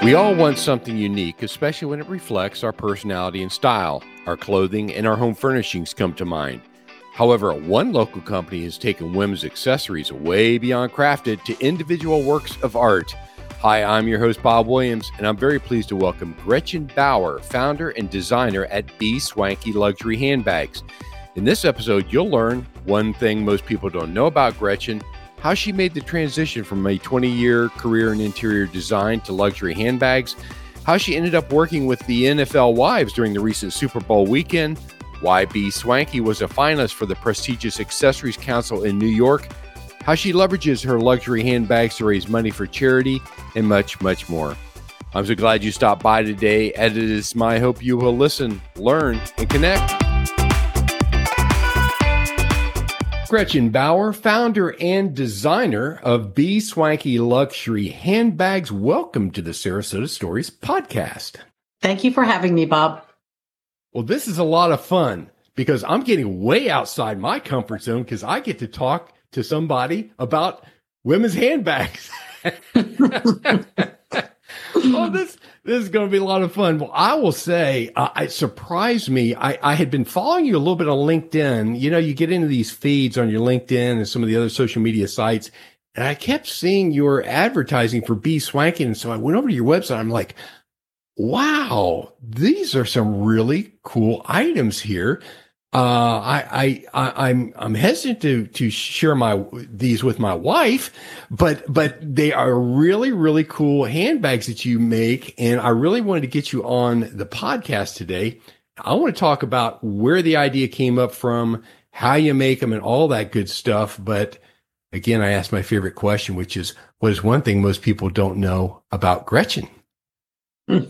We all want something unique, especially when it reflects our personality and style. Our clothing and our home furnishings come to mind. However, one local company has taken women's accessories way beyond crafted to individual works of art. Hi, I'm your host, Bob Williams, and I'm very pleased to welcome Gretchen Bauer, founder and designer at B Swanky Luxury Handbags. In this episode, you'll learn one thing most people don't know about Gretchen how she made the transition from a 20 year career in interior design to luxury handbags, how she ended up working with the NFL Wives during the recent Super Bowl weekend, why B. Swanky was a finalist for the prestigious Accessories Council in New York, how she leverages her luxury handbags to raise money for charity, and much, much more. I'm so glad you stopped by today. And it is my hope you will listen, learn, and connect. Gretchen Bauer, founder and designer of B Swanky Luxury Handbags. Welcome to the Sarasota Stories podcast. Thank you for having me, Bob. Well, this is a lot of fun because I'm getting way outside my comfort zone because I get to talk to somebody about women's handbags. oh, this this is going to be a lot of fun. Well, I will say, uh, it surprised me. I, I had been following you a little bit on LinkedIn. You know, you get into these feeds on your LinkedIn and some of the other social media sites, and I kept seeing your advertising for B Swanky. And so I went over to your website. I'm like, wow, these are some really cool items here. Uh, I, I, I, am I'm hesitant to, to share my, these with my wife, but, but they are really, really cool handbags that you make. And I really wanted to get you on the podcast today. I want to talk about where the idea came up from, how you make them and all that good stuff. But again, I asked my favorite question, which is what is one thing most people don't know about Gretchen? Hmm.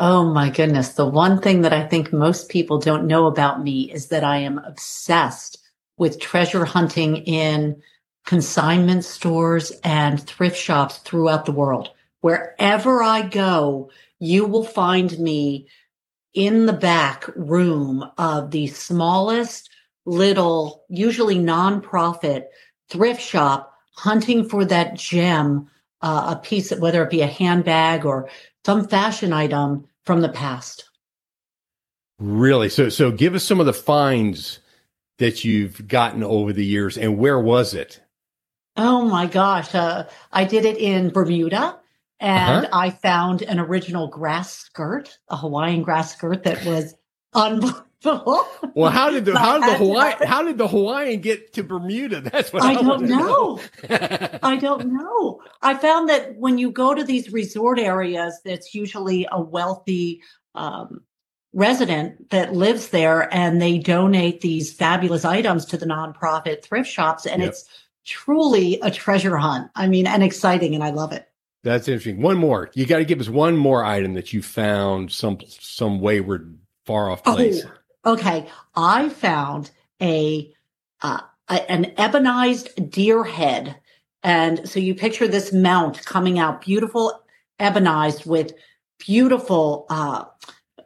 Oh my goodness. The one thing that I think most people don't know about me is that I am obsessed with treasure hunting in consignment stores and thrift shops throughout the world. Wherever I go, you will find me in the back room of the smallest little, usually nonprofit thrift shop hunting for that gem, uh, a piece, whether it be a handbag or some fashion item from the past. Really? So, so give us some of the finds that you've gotten over the years and where was it? Oh my gosh. Uh, I did it in Bermuda and uh-huh. I found an original grass skirt, a Hawaiian grass skirt that was unbelievable. well, how did the how did the Hawaii how did the Hawaiian get to Bermuda? That's what I, I don't know. know. I don't know. I found that when you go to these resort areas, that's usually a wealthy um, resident that lives there, and they donate these fabulous items to the nonprofit thrift shops, and yep. it's truly a treasure hunt. I mean, and exciting, and I love it. That's interesting. One more. You got to give us one more item that you found some some wayward far off place. Oh Okay, I found a, uh, a an ebonized deer head, and so you picture this mount coming out, beautiful ebonized with beautiful uh,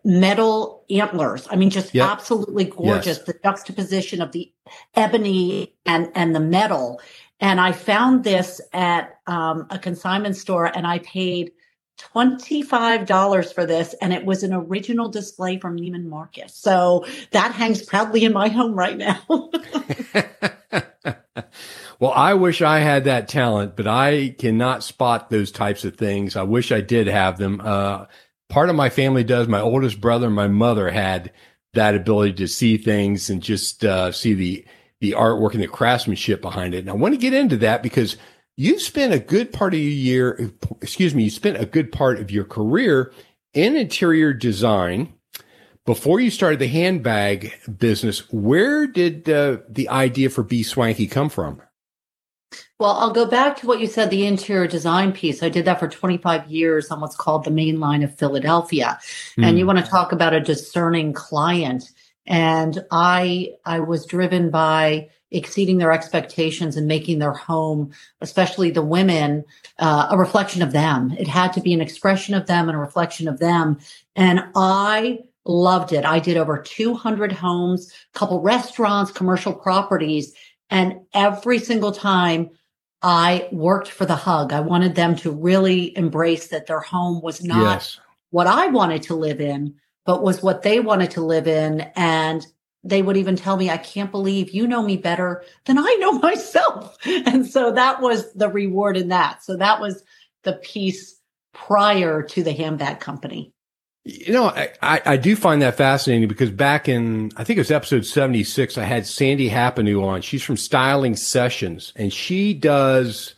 metal antlers. I mean, just yep. absolutely gorgeous. Yes. The juxtaposition of the ebony and, and the metal. And I found this at um, a consignment store and I paid $25 for this and it was an original display from Neiman Marcus. So that hangs proudly in my home right now. well, I wish I had that talent, but I cannot spot those types of things. I wish I did have them. Uh, part of my family does. My oldest brother and my mother had that ability to see things and just uh, see the the artwork and the craftsmanship behind it. And I want to get into that because you've spent a good part of your year, excuse me, you spent a good part of your career in interior design. Before you started the handbag business, where did uh, the idea for B Swanky come from? Well, I'll go back to what you said, the interior design piece. I did that for 25 years on what's called the main line of Philadelphia. Mm. And you want to talk about a discerning client. And I, I was driven by exceeding their expectations and making their home, especially the women, uh, a reflection of them. It had to be an expression of them and a reflection of them. And I loved it. I did over 200 homes, couple restaurants, commercial properties. And every single time I worked for the hug, I wanted them to really embrace that their home was not yes. what I wanted to live in, but was what they wanted to live in. And they would even tell me, I can't believe you know me better than I know myself. And so that was the reward in that. So that was the piece prior to the handbag company. You know, I, I do find that fascinating because back in, I think it was episode 76, I had Sandy Happanu on. She's from Styling Sessions and she does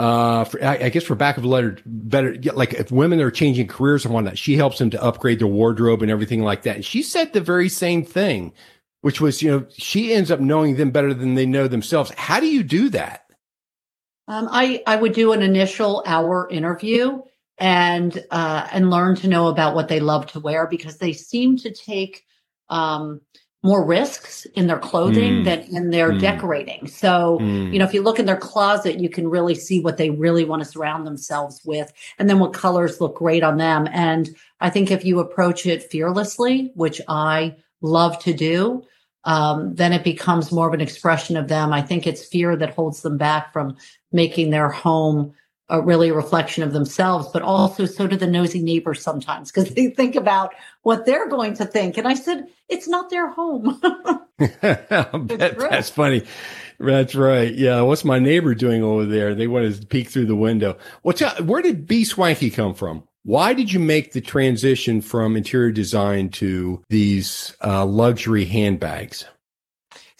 uh, for, I, I, guess for back of letter, better, like if women are changing careers and whatnot, she helps them to upgrade their wardrobe and everything like that. And she said the very same thing, which was, you know, she ends up knowing them better than they know themselves. How do you do that? Um, I, I would do an initial hour interview and, uh, and learn to know about what they love to wear because they seem to take, um, more risks in their clothing mm. than in their mm. decorating. So, mm. you know, if you look in their closet, you can really see what they really want to surround themselves with and then what colors look great on them. And I think if you approach it fearlessly, which I love to do, um, then it becomes more of an expression of them. I think it's fear that holds them back from making their home a really a reflection of themselves, but also so do the nosy neighbors sometimes because they think about what they're going to think. And I said, it's not their home. that's funny. That's right. Yeah. What's my neighbor doing over there? They want to peek through the window. What's where did B Swanky come from? Why did you make the transition from interior design to these uh, luxury handbags?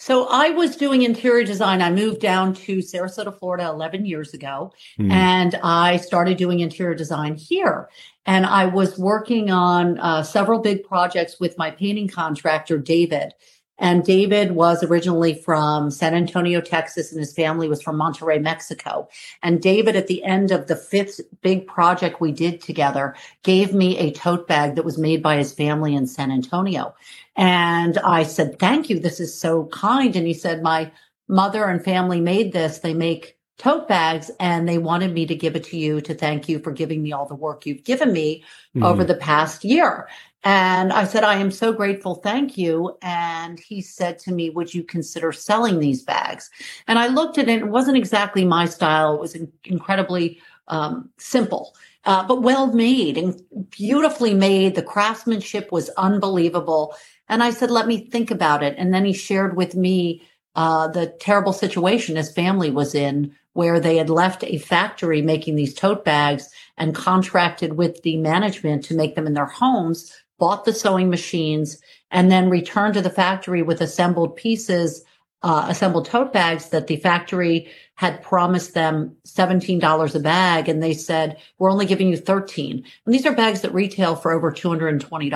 So I was doing interior design. I moved down to Sarasota, Florida 11 years ago, mm. and I started doing interior design here. And I was working on uh, several big projects with my painting contractor, David. And David was originally from San Antonio, Texas, and his family was from Monterrey, Mexico. And David, at the end of the fifth big project we did together, gave me a tote bag that was made by his family in San Antonio. And I said, Thank you. This is so kind. And he said, My mother and family made this. They make tote bags and they wanted me to give it to you to thank you for giving me all the work you've given me mm-hmm. over the past year. And I said, I am so grateful. Thank you. And he said to me, Would you consider selling these bags? And I looked at it. It wasn't exactly my style. It was incredibly um, simple, uh, but well made and beautifully made. The craftsmanship was unbelievable. And I said, Let me think about it. And then he shared with me uh, the terrible situation his family was in, where they had left a factory making these tote bags and contracted with the management to make them in their homes bought the sewing machines, and then returned to the factory with assembled pieces, uh, assembled tote bags that the factory had promised them $17 a bag. And they said, we're only giving you 13. And these are bags that retail for over $220.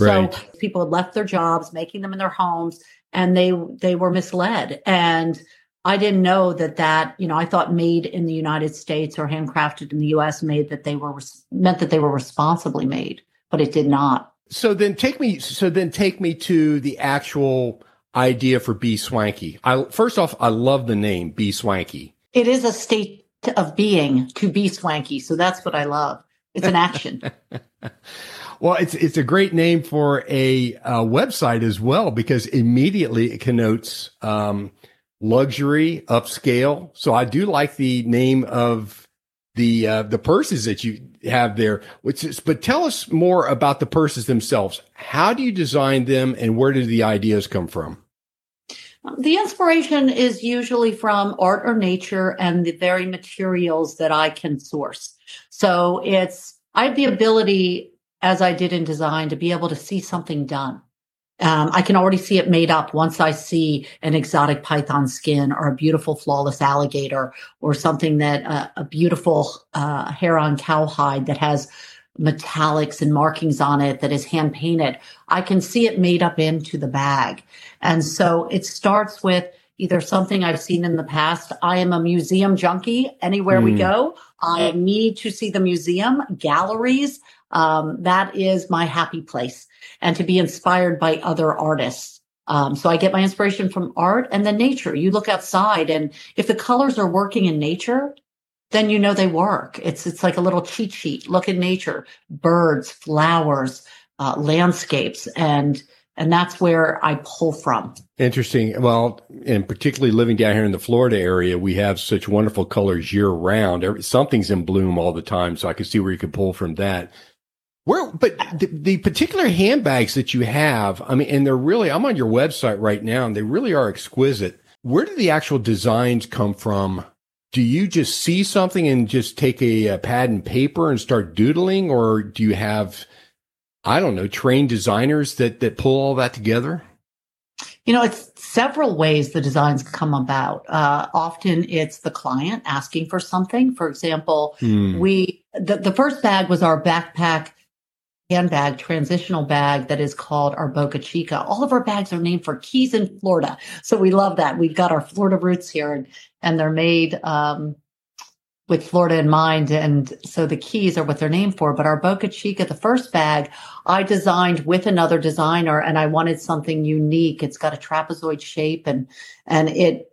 Right. So people had left their jobs, making them in their homes, and they, they were misled. And I didn't know that that, you know, I thought made in the United States or handcrafted in the US made that they were, meant that they were responsibly made, but it did not. So then take me. So then take me to the actual idea for B Swanky. I first off, I love the name B Swanky. It is a state of being to be swanky. So that's what I love. It's an action. Well, it's it's a great name for a, website as well because immediately it connotes um, luxury, upscale. So I do like the name of the uh, the purses that you have there. Which is, but tell us more about the purses themselves. How do you design them, and where do the ideas come from? The inspiration is usually from art or nature and the very materials that I can source. So it's, I have the ability, as I did in design, to be able to see something done. Um, I can already see it made up once I see an exotic python skin or a beautiful flawless alligator or something that uh, a beautiful uh, hair on cowhide that has metallics and markings on it that is hand painted. I can see it made up into the bag. And so it starts with either something I've seen in the past. I am a museum junkie. Anywhere mm. we hmm. go, I need to see the museum, galleries. Um, that is my happy place and to be inspired by other artists. Um, so I get my inspiration from art and then nature. You look outside and if the colors are working in nature, then you know they work. It's it's like a little cheat sheet. Look at nature, birds, flowers, uh, landscapes, and and that's where I pull from. Interesting. Well, and particularly living down here in the Florida area, we have such wonderful colors year round. something's in bloom all the time, so I can see where you can pull from that. Where, but the, the particular handbags that you have, I mean, and they're really, I'm on your website right now, and they really are exquisite. Where do the actual designs come from do you just see something and just take a, a, pad and paper and start doodling or do you have i don't know trained designers that that pull all that together you know it's several ways the designs come about uh, often it's the client asking for something for example hmm. we the, the first bag was our backpack handbag, transitional bag that is called our Boca Chica. All of our bags are named for keys in Florida. So we love that. We've got our Florida roots here and, and they're made um, with Florida in mind. And so the keys are what they're named for. But our Boca Chica, the first bag, I designed with another designer and I wanted something unique. It's got a trapezoid shape and, and it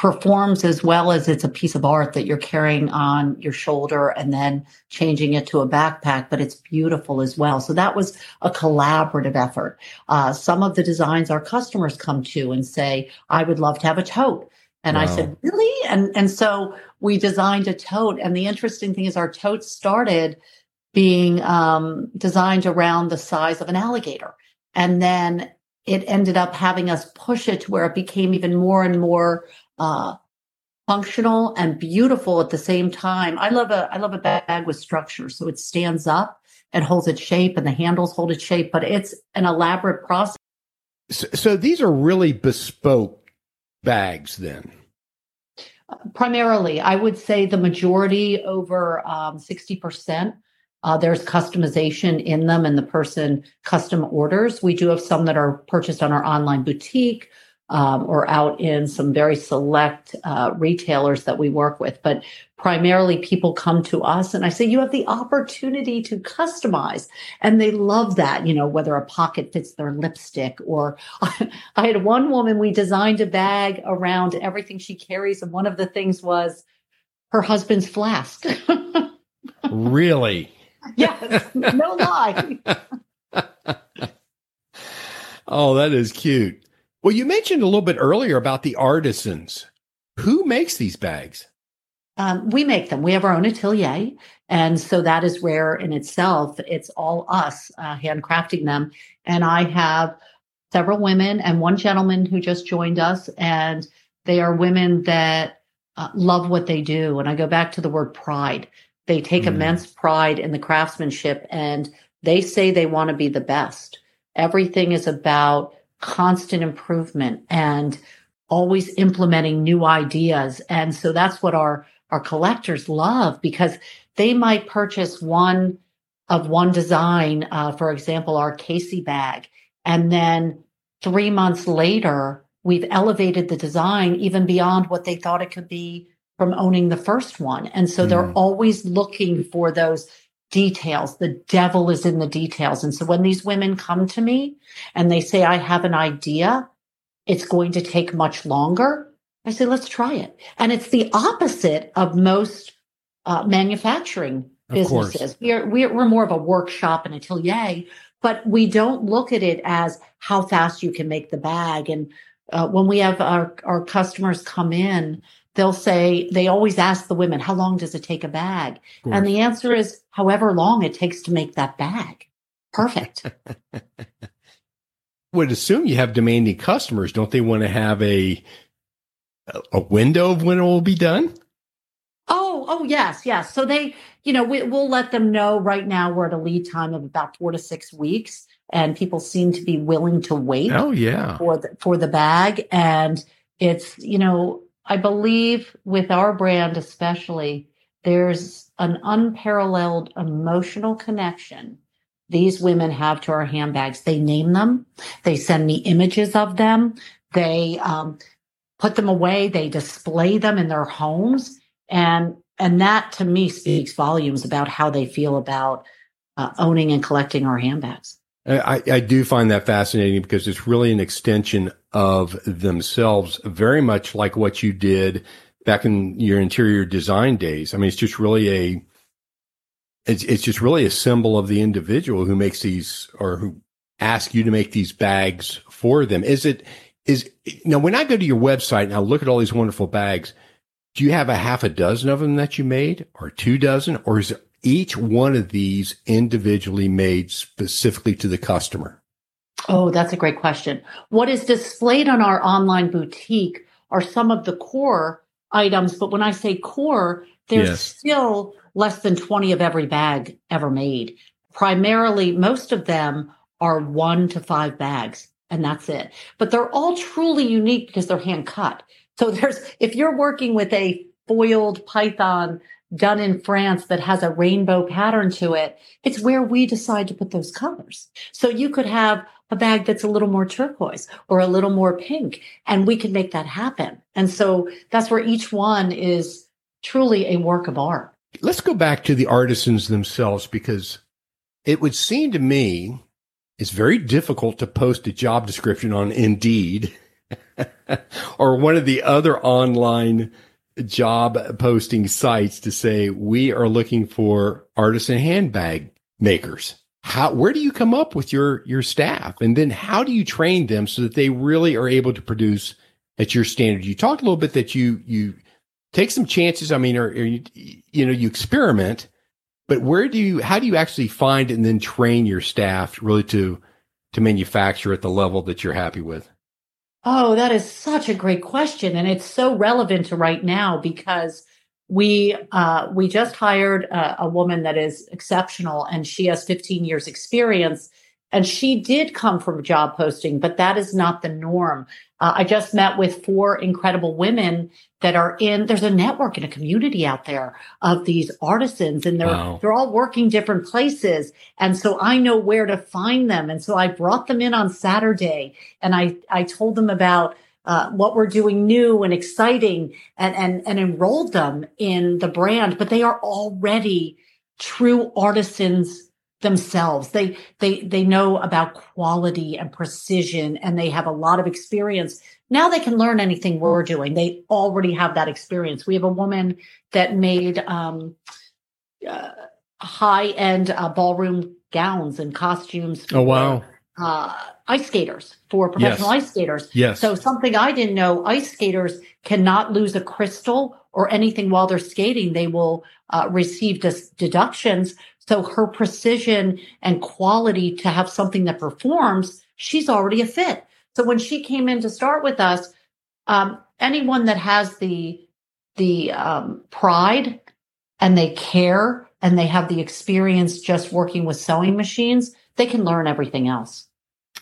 performs as well as it's a piece of art that you're carrying on your shoulder and then changing it to a backpack, but it's beautiful as well. So that was a collaborative effort. Uh, some of the designs our customers come to and say, I would love to have a tote. And wow. I said, really? And, and so we designed a tote. And the interesting thing is our tote started being um, designed around the size of an alligator. And then it ended up having us push it to where it became even more and more uh, functional and beautiful at the same time. I love a I love a bag with structure, so it stands up and holds its shape, and the handles hold its shape. But it's an elaborate process. So, so these are really bespoke bags, then. primarily, I would say the majority, over um, sixty um, percent. Uh, there's customization in them, and the person custom orders. We do have some that are purchased on our online boutique um, or out in some very select uh, retailers that we work with. But primarily people come to us and I say, you have the opportunity to customize. And they love that, you know, whether a pocket fits their lipstick or I had one woman, we designed a bag around everything she carries. And one of the things was her husband's flask. really? yes, no lie. oh, that is cute. Well, you mentioned a little bit earlier about the artisans. Who makes these bags? Um, we make them. We have our own atelier. And so that is rare in itself. It's all us uh, handcrafting them. And I have several women and one gentleman who just joined us. And they are women that uh, love what they do. And I go back to the word pride. They take mm. immense pride in the craftsmanship and they say they want to be the best. Everything is about constant improvement and always implementing new ideas. And so that's what our, our collectors love because they might purchase one of one design, uh, for example, our Casey bag. And then three months later, we've elevated the design even beyond what they thought it could be from owning the first one. And so mm. they're always looking for those details. The devil is in the details. And so when these women come to me and they say, I have an idea, it's going to take much longer. I say, let's try it. And it's the opposite of most uh, manufacturing businesses. We're, we're, we're more of a workshop and atelier, but we don't look at it as how fast you can make the bag. And uh, when we have our, our customers come in, they'll say, they always ask the women, how long does it take a bag? And the answer is however long it takes to make that bag. Perfect. Would assume you have demanding customers. Don't they want to have a a window of when it will be done? Oh, oh yes, yes. So they, you know, we, will let them know right now we're at a lead time of about four to six weeks, and people seem to be willing to wait. Oh yeah, for the, for the bag, and it's you know, I believe with our brand especially, there's an unparalleled emotional connection these women have to our handbags. They name them, they send me images of them, they um, put them away, they display them in their homes and and that to me speaks volumes about how they feel about uh, owning and collecting our handbags. I, I do find that fascinating because it's really an extension of themselves, very much like what you did back in your interior design days. I mean, it's just really a, it's, it's just really a symbol of the individual who makes these or who ask you to make these bags for them. Is it, is, now when I go to your website and I look at all these wonderful bags, do you have a half a dozen of them that you made or two dozen or is each one of these individually made specifically to the customer? Oh, that's a great question. What is displayed on our online boutique are some of the core items, but when I say core, there's yes. still less than 20 of every bag ever made. Primarily, most of them are one to five bags, and that's it. But they're all truly unique because they're hand cut. So there's, if you're working with a foiled python done in France that has a rainbow pattern to it, it's where we decide to put those colors. So you could have a bag that's a little more turquoise or a little more pink, and we can make that happen. And so that's where each one is truly a work of art. Let's go back to the artisans themselves because it would seem to me it's very difficult to post a job description on Indeed or one of the other online job posting sites to say we are looking for artisan handbag makers. How where do you come up with your your staff? And then how do you train them so that they really are able to produce at your standard? You talked a little bit that you you take some chances i mean or, or you, you know you experiment but where do you how do you actually find and then train your staff really to to manufacture at the level that you're happy with Oh, that is such a great question. And it's so relevant to right now because we uh, we just hired a, a, woman that is exceptional and she has 15 years experience and she did come from job posting but that is not the norm. Uh, i just met with four incredible women that are in there's a network and a community out there of these artisans and they're wow. they're all working different places. And so i know where to find them. And so i brought them in on saturday and i i told them about uh, what we're doing new and exciting and, and, and enrolled them in the brand, but they are already true artisans themselves. They, they, they know about quality and precision and they have a lot of experience. Now they can learn anything we're doing. They already have that experience. We have a woman that made, um, uh, high end uh, ballroom gowns and costumes. oh, wow. Uh, ice skaters for professional yes. ice skaters. Yes. So something I didn't know, ice skaters cannot lose a crystal or anything while they're skating. They will uh, receive deductions. So her precision and quality to have something that performs, she's already a fit. So when she came in to start with us, um, anyone that has the the um, pride and they care and they have the experience just working with sewing machines, they can learn everything else.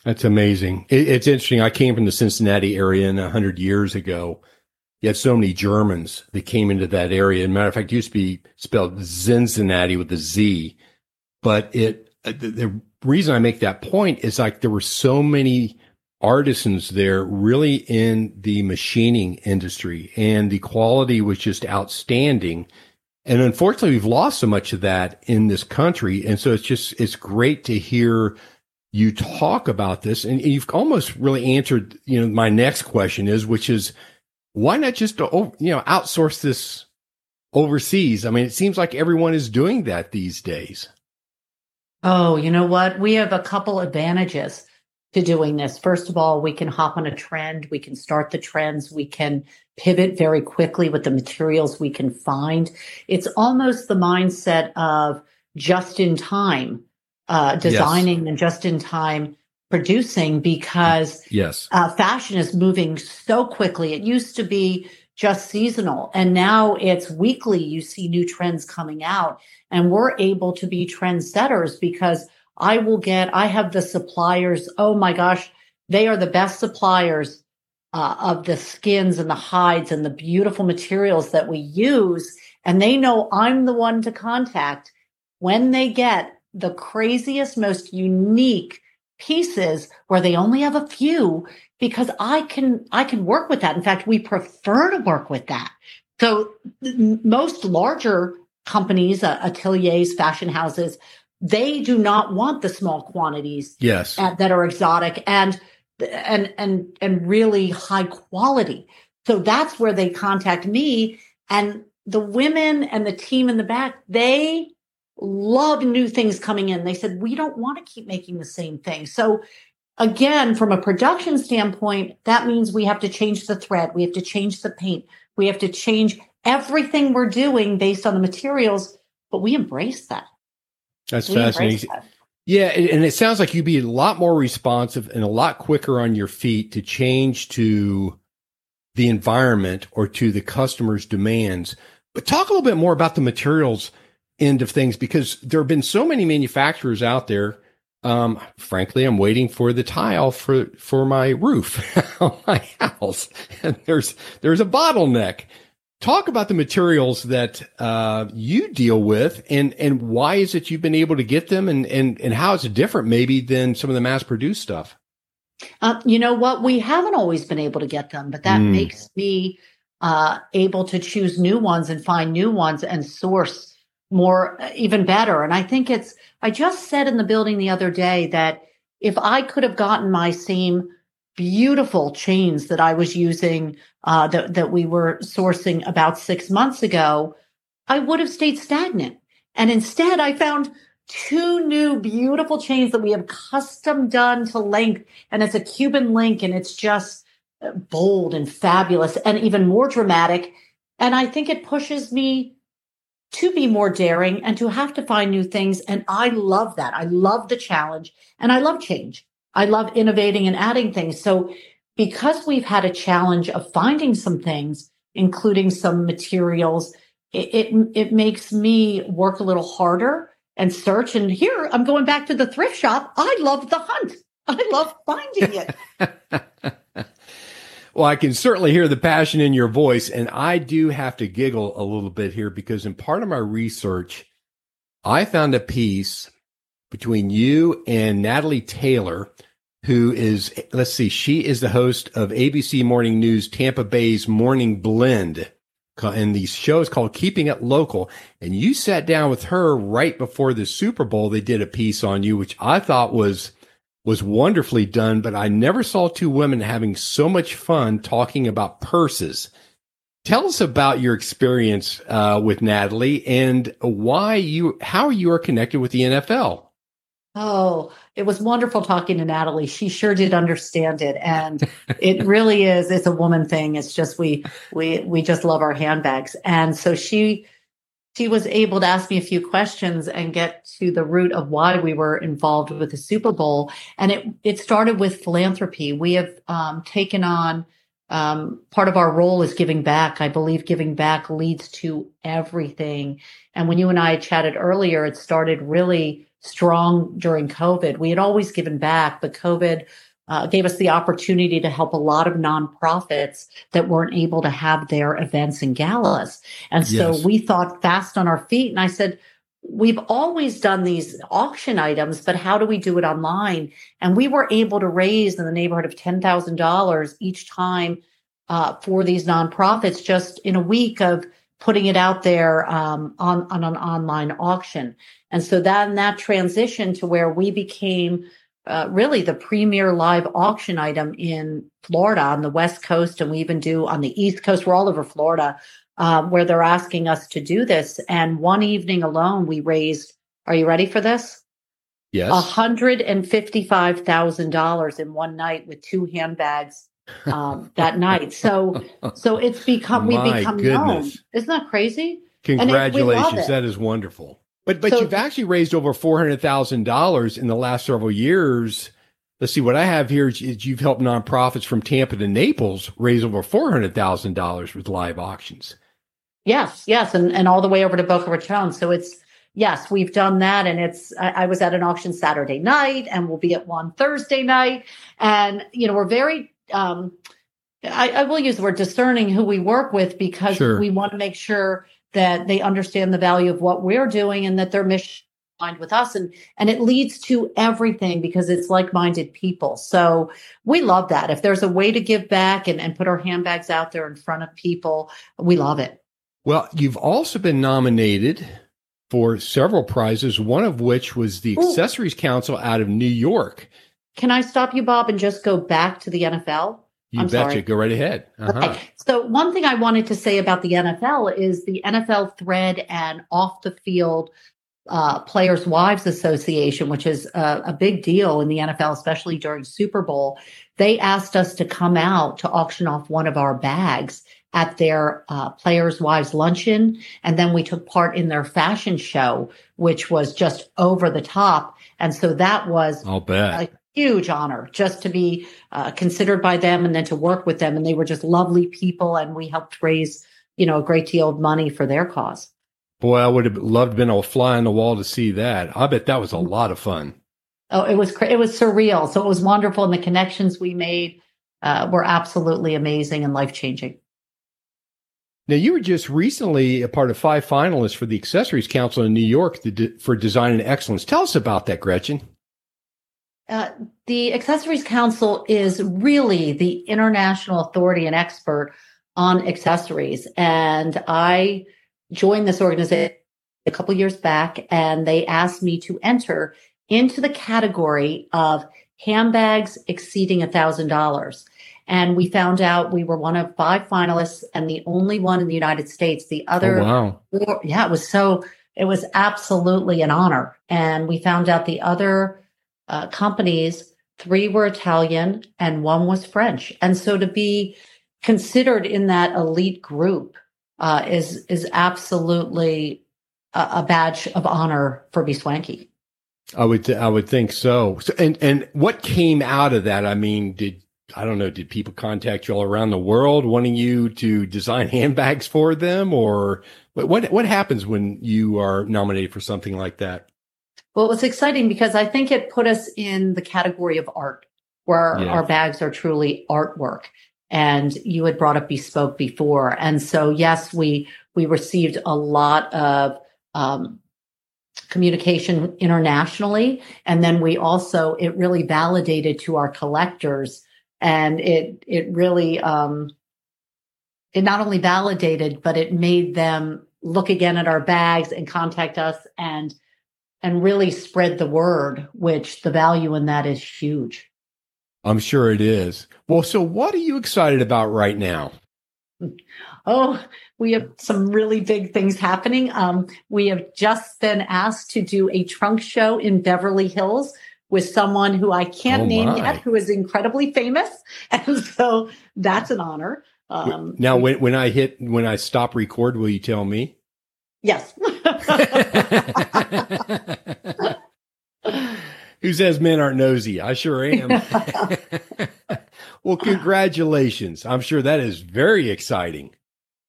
That's amazing. It, it's interesting. I came from the Cincinnati area a hundred years ago. You had so many Germans that came into that area. And matter of fact, used to be spelled Cincinnati with a Z. But it, uh, the, the reason I make that point is like there were so many artisans there really in the machining industry and the quality was just outstanding. And unfortunately, we've lost so much of that in this country. And so it's just, it's great to hear you talk about this and you've almost really answered, you know, my next question is, which is why not just, oh, you know, outsource this overseas? I mean, it seems like everyone is doing that these days. Oh, you know what? We have a couple advantages to doing this. First of all, we can hop on a trend, we can start the trends, we can pivot very quickly with the materials we can find. It's almost the mindset of just in time uh, designing yes. and just in time producing because yes. uh, fashion is moving so quickly. It used to be just seasonal and now it's weekly you see new trends coming out and we're able to be trendsetters because i will get i have the suppliers oh my gosh they are the best suppliers uh, of the skins and the hides and the beautiful materials that we use and they know i'm the one to contact when they get the craziest most unique pieces where they only have a few because I can I can work with that. In fact, we prefer to work with that. So most larger companies, uh, ateliers, fashion houses, they do not want the small quantities yes at, that are exotic and and and and really high quality. So that's where they contact me and the women and the team in the back, they love new things coming in. They said, we don't want to keep making the same thing. So again, from a production standpoint, that means we have to change the thread. We have to change the paint. We have to change everything we're doing based on the materials, but we embrace that. That's we fascinating. That. Yeah, and it sounds like you'd be a lot more responsive and a lot quicker on your feet to change to the environment or to the customer's demands. But talk a little bit more about the materials end of things because there have been so many manufacturers out there. Um, frankly, I'm waiting for the tile for for my roof on my house, and there's there's a bottleneck. Talk about the materials that uh, you deal with, and and why is it you've been able to get them, and and and how is it different maybe than some of the mass produced stuff. Uh, you know what? We haven't always been able to get them, but that mm. makes me uh, able to choose new ones and find new ones and source more, even better. And I think it's, I just said in the building the other day that if I could have gotten my same beautiful chains that I was using, uh, that, that we were sourcing about six months ago, I would have stayed stagnant. And instead I found two new beautiful chains that we have custom done to length. And it's a Cuban link and it's just bold and fabulous and even more dramatic. And I think it pushes me to be more daring and to have to find new things. And I love that. I love the challenge and I love change. I love innovating and adding things. So because we've had a challenge of finding some things, including some materials, it, it, it makes me work a little harder and search. And here I'm going back to the thrift shop. I love the hunt. I love finding it. Well, I can certainly hear the passion in your voice. And I do have to giggle a little bit here because in part of my research, I found a piece between you and Natalie Taylor, who is, let's see, she is the host of ABC Morning News Tampa Bay's Morning Blend. And the show is called Keeping It Local. And you sat down with her right before the Super Bowl. They did a piece on you, which I thought was was wonderfully done, but I never saw two women having so much fun talking about purses. Tell us about your experience uh, with Natalie and why you, how you are connected with the NFL. Oh, it was wonderful talking to Natalie. She sure did understand it, and it really is. It's a woman thing. It's just we we we just love our handbags, and so she she was able to ask me a few questions and get to the root of why we were involved with the Super Bowl. And it it started with philanthropy. We have um, taken on um, part of our role is giving back. I believe giving back leads to everything. And when you and I chatted earlier, it started really strong during COVID. We had always given back, but COVID uh, gave us the opportunity to help a lot of nonprofits that weren't able to have their events and galas. And so yes. we thought fast on our feet. And I said, we've always done these auction items, but how do we do it online? And we were able to raise in the neighborhood of $10,000 each time uh, for these nonprofits just in a week of putting it out there um, on, on an online auction. And so then that transition to where we became uh, really the premier live auction item in Florida on the West Coast, and we even do on the East Coast. We're all over Florida. uh, where they're asking us to do this. And one evening alone, we raised, are you ready for this? Yes. $155,000 in one night with two handbags um, that night. So, so it's become, we've My become goodness. known. Isn't that crazy? Congratulations. it. That is wonderful. But but So- you've actually raised over four hundred thousand dollars in the last several years. Let's see what I have here is is you've helped nonprofits from Tampa to Naples raise over four hundred thousand dollars with live auctions. Yes, yes, and and all the way over to Boca Raton. So it's yes, we've done that, and it's. I, I was at an auction Saturday night, and we'll be at one Thursday night, and you know we're very. Um, I, I will use the word discerning who we work with because Sure. we want to make sure that they understand the value of what we're doing and that their mission aligned with us and and it leads to everything because it's like-minded people so we love that if there's a way to give back and, and put our handbags out there in front of people we love it Well, you've also been nominated for several prizes, one of which was the Ooh. Accessories Council out of New York. Can I stop you, Bob, and just go back to the NFL? You I'm betcha. sorry. Go right ahead. Uh-huh. Okay. So, one thing I wanted to say about the NFL is the NFL Thread and Off the Field uh, Players' Wives Association, which is a, a big deal in the NFL, especially during Super Bowl. They asked us to come out to auction off one of our bags at their uh, Players' Wives luncheon. And then we took part in their fashion show, which was just over the top. And so that was I'll bet. Huge honor just to be uh, considered by them and then to work with them and they were just lovely people and we helped raise you know a great deal of money for their cause Boy, I would have loved been a fly on the wall to see that. I bet that was a lot of fun. oh it was it was surreal so it was wonderful and the connections we made uh, were absolutely amazing and life changing Now, you were just recently a part of five finalists for the Accessories Council in New York for Design and Excellence. Tell us about that, Gretchen. Uh, the Accessories Council is really the international authority and expert on accessories. And I joined this organization a couple years back, and they asked me to enter into the category of handbags exceeding $1,000. And we found out we were one of five finalists and the only one in the United States. The other oh, wow. four- yeah, it was so, it was absolutely an honor. And we found out the other uh, companies, three were Italian and one was French. And so to be considered in that elite group uh, is, is absolutely a, a badge of honor for B Swanky. I would, th- I would think so. so. And and what came out of that? I mean, did I don't know? Did people contact you all around the world wanting you to design handbags for them, or what? What, what happens when you are nominated for something like that? Well, it was exciting because I think it put us in the category of art, where our bags are truly artwork. And you had brought up bespoke before, and so yes, we we received a lot of um, communication internationally, and then we also it really validated to our collectors, and it it really um, it not only validated, but it made them look again at our bags and contact us and and really spread the word, which the value in that is huge. I'm sure it is. Well, so what are you excited about right now? Oh, we have some really big things happening. Um, we have just been asked to do a trunk show in Beverly Hills with someone who I can't Oh, name yet, who is incredibly famous. And so that's an honor. Um, now, when when I hit when I stop record, will you tell me? yes. Who says men aren't nosy? I sure am. well, congratulations. I'm sure that is very exciting.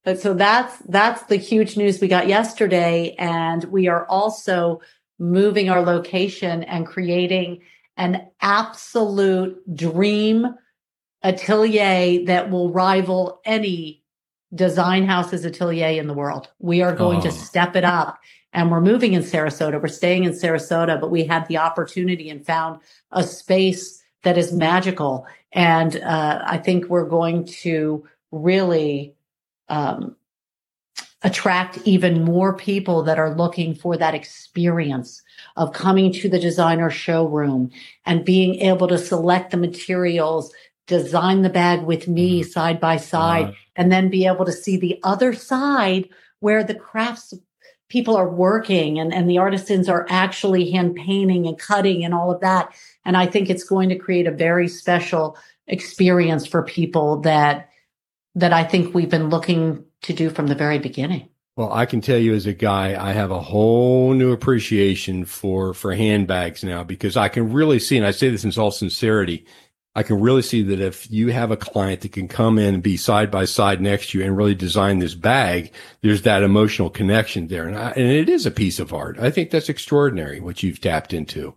But so that's that's the huge news we got yesterday, and we are also moving our location and creating an absolute dream atelier that will rival any design house's atelier in the world. We are going Oh. to step it up. And we're moving in Sarasota. We're staying in Sarasota, but we had the opportunity and found a space that is magical. And uh, I think we're going to really um, attract even more people that are looking for that experience of coming to the designer showroom and being able to select the materials design the bag with me Mhm. side by side and then be able to see the other side where the crafts people are working and, and the artisans are actually hand painting and cutting and all of that. And I think it's going to create a very special experience for people that that I think we've been looking to do from the very beginning. Well, I can tell you as a guy, I have a whole new appreciation for for handbags now because I can really see, and I say this in all sincerity, I can really see that if you have a client that can come in and be side by side next to you and really design this bag, there's that emotional connection there, and I, and it is a piece of art. I think that's extraordinary what you've tapped into.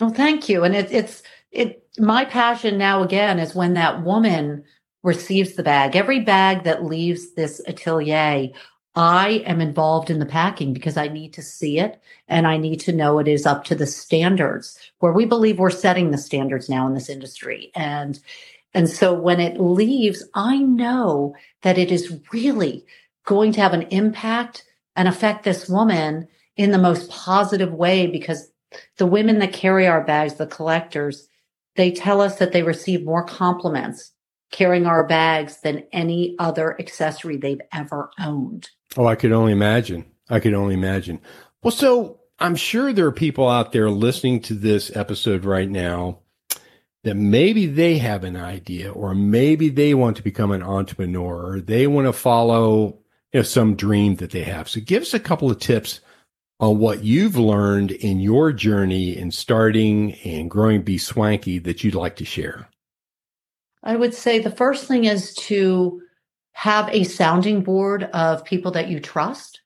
Well, thank you. And it, it's it. My passion now again is when that woman receives the bag. Every bag that leaves this atelier, I am involved in the packing because I need to see it and I need to know it is up to the standards where we believe we're setting the standards now in this industry. And and so when it leaves, I know that it is really going to have an impact and affect this woman in the most positive way because the women that carry our bags, the collectors, they tell us that they receive more compliments carrying our bags than any other accessory they've ever owned. Oh, I could only imagine. I could only imagine. Well, so I'm sure there are people out there listening to this episode right now that maybe they have an idea or maybe they want to become an entrepreneur or they want to follow you know, some dream that they have. So give us a couple of tips on what you've learned in your journey in starting and growing B Swanky that you'd like to share. I would say the first thing is to have a sounding board of people that you trust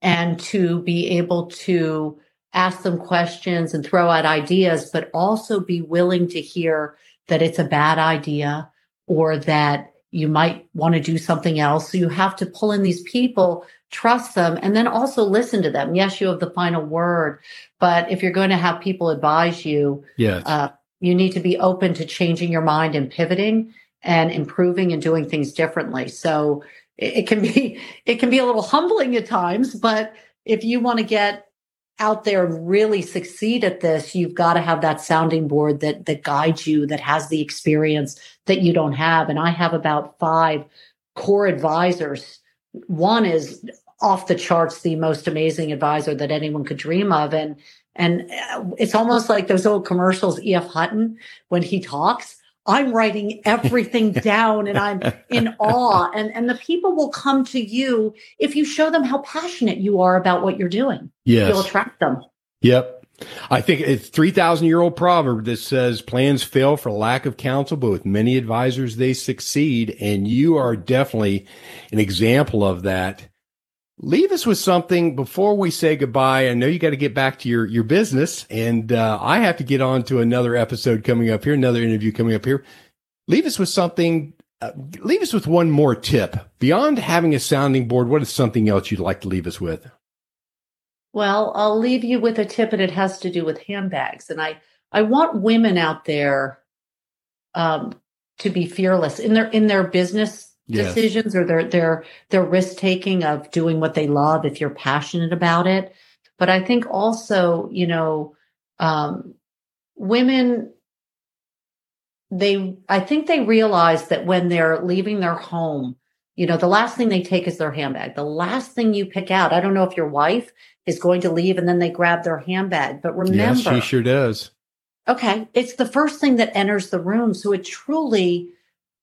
and to be able to ask them questions and throw out ideas, but also be willing to hear that it's a bad idea or that you might want to do something else. So you have to pull in these people, trust them, and then also listen to them. Yes, you have the final word, but if you're going to have people advise you, Yes. uh, you need to be open to changing your mind and pivoting and improving and doing things differently. So it, can be it can be a little humbling at times, but if you want to get out there and really succeed at this, you've got to have that sounding board that that guides you, that has the experience that you don't have. And I have about five core advisors. One is off the charts, the most amazing advisor that anyone could dream of, and and uh, it's almost like those old commercials, E.F. Hutton, when he talks. I'm writing everything down and I'm in awe. And, and the people will come to you if you show them how passionate you are about what you're doing. yes. You'll attract them. Yep. I think it's 3,000 year old proverb that says plans fail for lack of counsel, but with many advisors, they succeed. And you are definitely an example of that. Leave us with something before we say goodbye. I know you got to get back to your, your business and, uh, I have to get on to another episode coming up here, another interview coming up here. Leave us with something. Uh, leave us with one more tip beyond having a sounding board. What is something else you'd like to leave us with? Well, I'll leave you with a tip, and it has to do with handbags. And I, I want women out there um, to be fearless in their in their business Yes. decisions or their their their risk taking of doing what they love if you're passionate about it. But I think also, you know, um, women they I think they realize that when they're leaving their home, you know, the last thing they take is their handbag. The last thing you pick out. I don't know if your wife is going to leave and then they grab their handbag, but remember, Yes, she sure does. okay, it's the first thing that enters the room. So it truly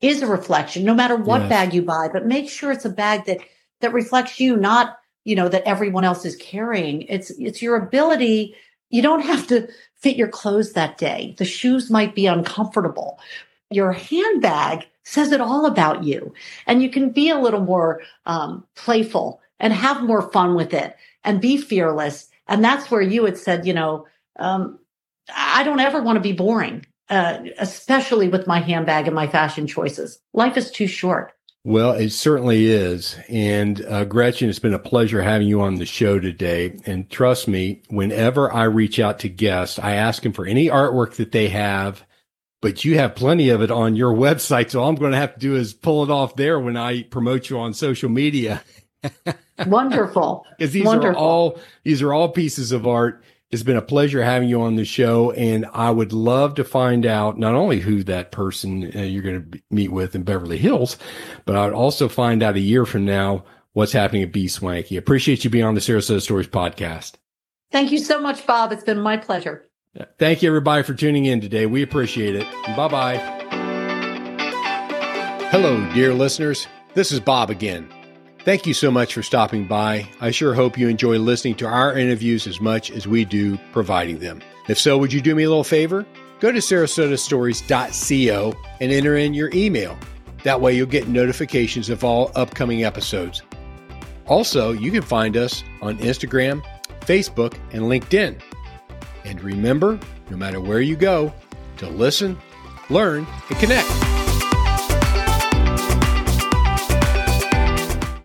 is a reflection, no matter what Yes. bag you buy, but make sure it's a bag that that reflects you, not you know that everyone else is carrying. It's it's your ability. You don't have to fit your clothes that day. The shoes might be uncomfortable. Your handbag says it all about you, and you can be a little more um, playful and have more fun with it, and be fearless. And that's where you had said, you know, um, I don't ever want to be boring uh, especially with my handbag and my fashion choices. Life is too short. Well, it certainly is. And uh, Gretchen, it's been a pleasure having you on the show today. And trust me, whenever I reach out to guests, I ask them for any artwork that they have, but you have plenty of it on your website. So all I'm going to have to do is pull it off there when I promote you on social media. Wonderful. Because these Wonderful. are all these are all pieces of art It's been a pleasure having you on the show, and I would love to find out not only who that person uh, you're going to meet with in Beverly Hills, but I'd also find out a year from now what's happening at B Swanky. Appreciate you being on the Sarasota Stories podcast. Thank you so much, Bob. It's been my pleasure. Thank you, everybody, for tuning in today. We appreciate it. Bye bye. Hello, dear listeners. This is Bob again. Thank you so much for stopping by. I sure hope you enjoy listening to our interviews as much as we do providing them. If so, would you do me a little favor? Go to sarasotastories.co and enter in your email. That way you'll get notifications of all upcoming episodes. Also, you can find us on Instagram, Facebook, and LinkedIn. And remember, no matter where you go, to listen, learn, and connect.